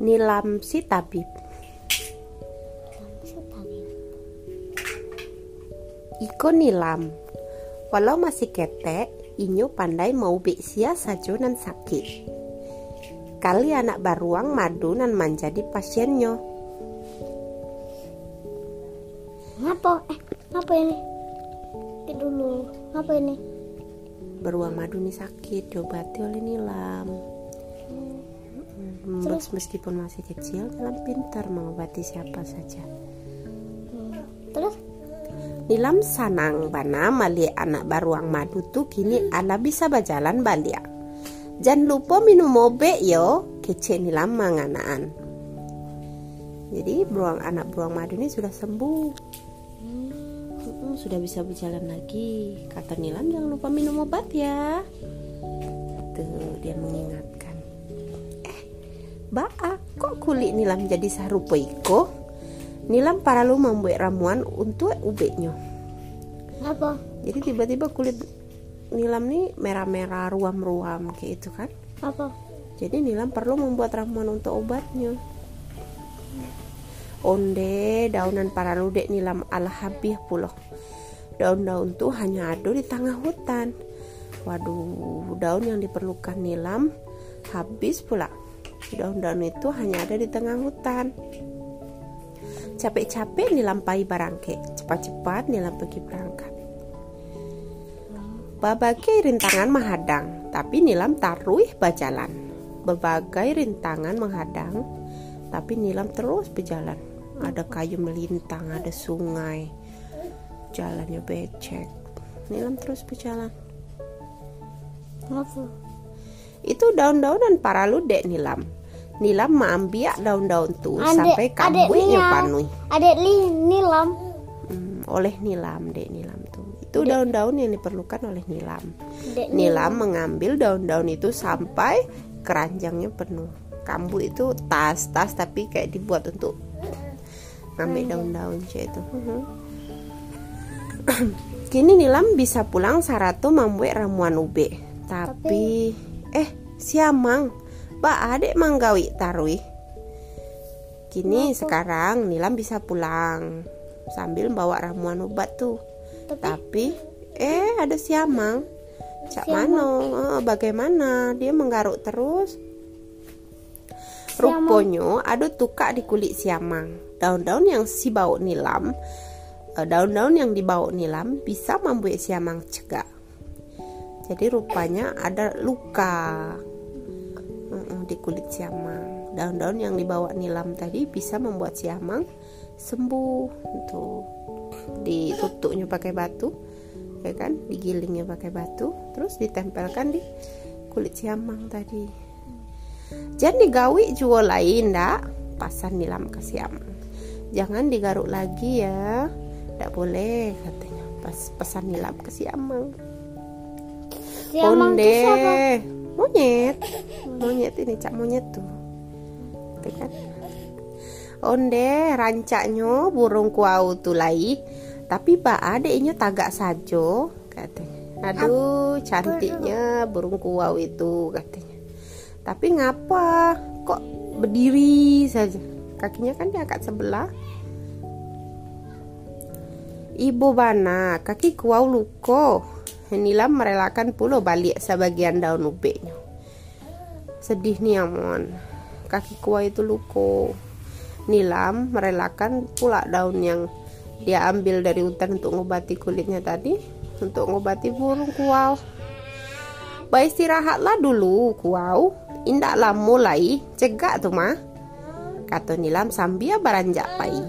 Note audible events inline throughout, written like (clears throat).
Nilam si tabib. Iko nilam. Walau masih ketek, inyo pandai mau sia sajo nan sakit. Kali anak baruang madu nan menjadi pasiennya. Ngapa? Eh, ngapa ini? Itu dulu. Ngapa ini? Beruang madu nih sakit diobati oleh nilam. Hmm, Terus? meskipun masih kecil, nilam pintar mengobati siapa saja. Terus? Nilam sanang bana mali anak baruang madu tuh kini ala bisa berjalan balik. Jangan lupa minum obe yo, kece nilam manganaan. Jadi beruang anak beruang madu ini sudah sembuh. Mm, sudah bisa berjalan lagi. Kata Nilam jangan lupa minum obat ya. Tuh dia mengingatkan. Kok kulit Nilam jadi sarupa iko? Nilam paralu membuat ramuan untuk ubeknya. Apa? Jadi tiba-tiba kulit Nilam nih merah-merah ruam-ruam kayak itu kan. Apa? Jadi Nilam perlu membuat ramuan untuk obatnya. Onde daunan paralu dek Nilam ala habis pula. Daun-daun tuh hanya ada di tengah hutan. Waduh, daun yang diperlukan Nilam habis pula. Daun-daun itu hanya ada di tengah hutan. Capek-capek Nilam pai barangke, cepat-cepat Nilam pergi berangkat. Berbagai rintangan menghadang, tapi Nilam taruh berjalan. Berbagai rintangan menghadang, tapi Nilam terus berjalan. Ada kayu melintang, ada sungai, jalannya becek. Nilam terus berjalan. Apa? Itu daun-daunan paralu dek Nilam. Nilam mengambil daun-daun tuh Adek- sampai Nilam. panui. Adek li nilam. Hmm, oleh Nilam dek Nilam tuh. Itu daun-daun yang diperlukan oleh Nilam. Adek Nilam mengambil daun-daun itu sampai keranjangnya penuh. Kambu itu tas-tas tapi kayak dibuat untuk ngambil daun-daun cek itu. Mhm. (clears throat) Kini Nilam bisa pulang Sarato membuat ramuan ube. Tapi, eh siamang, ba adek manggawi tarui. Kini sekarang Nilam bisa pulang sambil bawa ramuan obat tuh. Tapi Tapi eh ada siamang. Cak Siamang. mano, eh, bagaimana? Dia menggaruk terus. Rupanya ada tukak di kulit siamang. Daun-daun yang si bau nilam, eh, daun-daun yang dibawa nilam bisa membuat siamang cegak. Jadi rupanya ada luka Di kulit siamang. Daun-daun yang dibawa nilam tadi bisa membuat siamang sembuh. Tuh ditutupnya pakai batu, ya kan? Digilingnya pakai batu, terus ditempelkan di kulit siamang tadi. Jangan digawi juga lain, dak. Pasan nilam ke siamang. Jangan digaruk lagi ya. Tidak boleh katanya. Pas pesan nilam ke siamang. siamang itu siapa? Monyet. Monyet ini cak monyet tuh. Kan? Onde rancaknya burung kuau tuh lai tapi pak adeknya tagak sajo katanya. Aduh cantiknya burung kuau itu katanya. Tapi ngapa kok berdiri saja? Kakinya kan diangkat sebelah. Ibu bana, kaki kuau luko. Nilam merelakan pulau balik sebagian daun ubeknya. Sedih nih amon. Kaki kuau itu luko. Nilam merelakan pula daun yang dia ambil dari hutan untuk ngobati kulitnya tadi untuk ngobati burung kuau. Baik istirahatlah dulu kuau. Indaklah mulai cegak tuh mah. Kata Nilam sambil beranjak pai.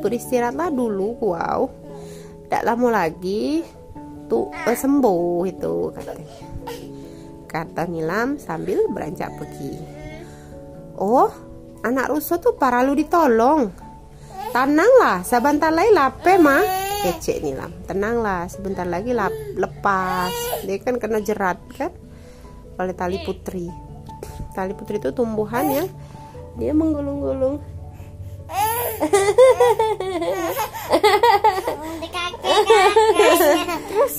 Beristirahatlah dulu kuau. Tidak lama lagi tuh eh, sembuh itu katanya. Kata Nilam sambil beranjak pergi. Oh, anak rusuh tuh paralu ditolong. Tenanglah, sebentar lagi lape mah. Kece Nilam, tenanglah, sebentar lagi lap, lepas. Dia kan kena jerat kan oleh tali putri. Tali putri itu tumbuhan yang dia menggulung-gulung. Terus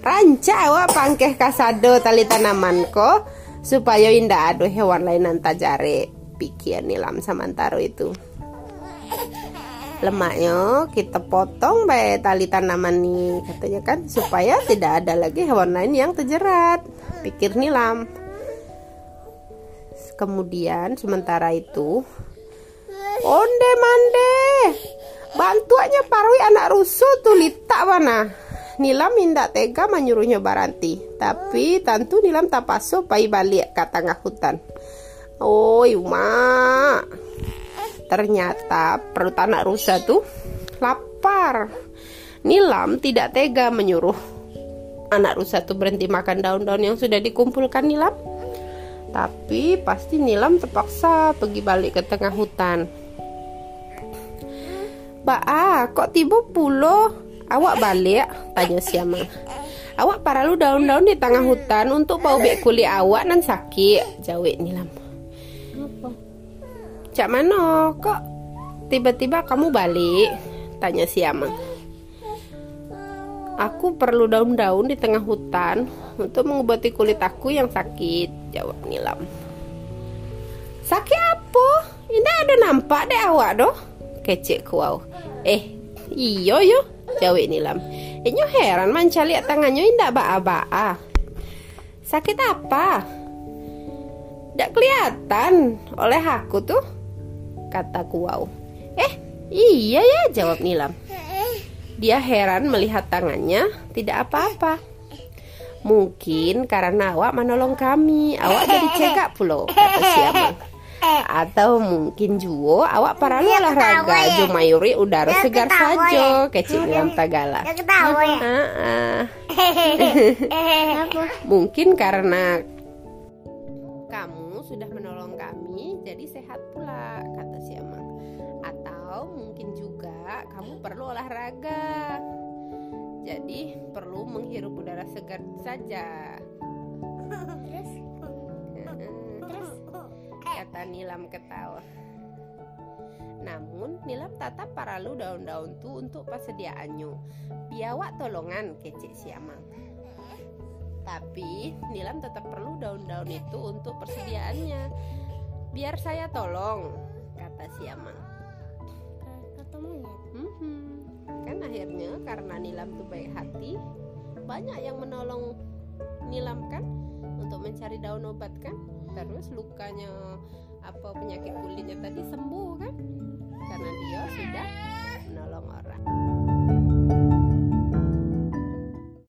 ranca wa pangkeh kasado tali tanaman ko supaya indah ada hewan lain nanti jare pikir Nilam Samantaro itu. Lemaknya kita potong baik tali tanaman nih katanya kan supaya tidak ada lagi hewan lain yang terjerat. Pikir Nilam kemudian sementara itu onde mande bantuannya parwi anak rusuh tuh lita mana Nilam minta tega menyuruhnya Baranti tapi tentu Nilam tak paso pai balik ke tengah hutan Oi, Uma. Ternyata perut anak rusa tuh lapar. Nilam tidak tega menyuruh anak rusa tuh berhenti makan daun-daun yang sudah dikumpulkan Nilam. Tapi pasti Nilam terpaksa pergi balik ke tengah hutan. Ba, kok tiba pulo? Awak balik? Tanya Siamang. Awak para lu daun-daun di tengah hutan untuk bau bek kulit awak nan sakit. Jawab Nilam. Cak mana? Kok tiba-tiba kamu balik? Tanya si Amang. Aku perlu daun-daun di tengah hutan untuk mengobati kulit aku yang sakit, jawab Nilam. Sakit apa? Ini ada nampak deh awak doh. Kecek kuau. Eh, iyo yo, jawab Nilam. Inyo heran mencari tangannya indah ba-ba. Sakit apa? Tidak kelihatan oleh aku tuh kata Kuau. Eh, iya ya, jawab Nilam. Dia heran melihat tangannya, tidak apa-apa. Mungkin karena awak menolong kami, awak jadi cegak pulo, kata Siamang. Atau mungkin juga awak para lu olahraga, jo mayuri udara segar saja, kecil dalam Tagala. (laughs) Mungkin karena kamu sudah menolong kami, jadi sehat pula, kata Siamang. Atau mungkin juga kamu perlu olahraga, jadi perlu menghirup udara segar saja. Kata Nilam ketawa. Namun Nilam tatap paralu daun-daun tu untuk persediaannya. Biawak tolongan kecek Siamang. Tapi Nilam tetap perlu daun-daun itu untuk persediaannya. Biar saya tolong, kata Siamang. Kata monyet. Mhm. Kan akhirnya karena Nilam tuh baik hati, banyak yang menolong Nilam kan untuk mencari daun obat kan. Terus lukanya apa penyakit kulitnya tadi sembuh kan? Karena dia sudah menolong orang.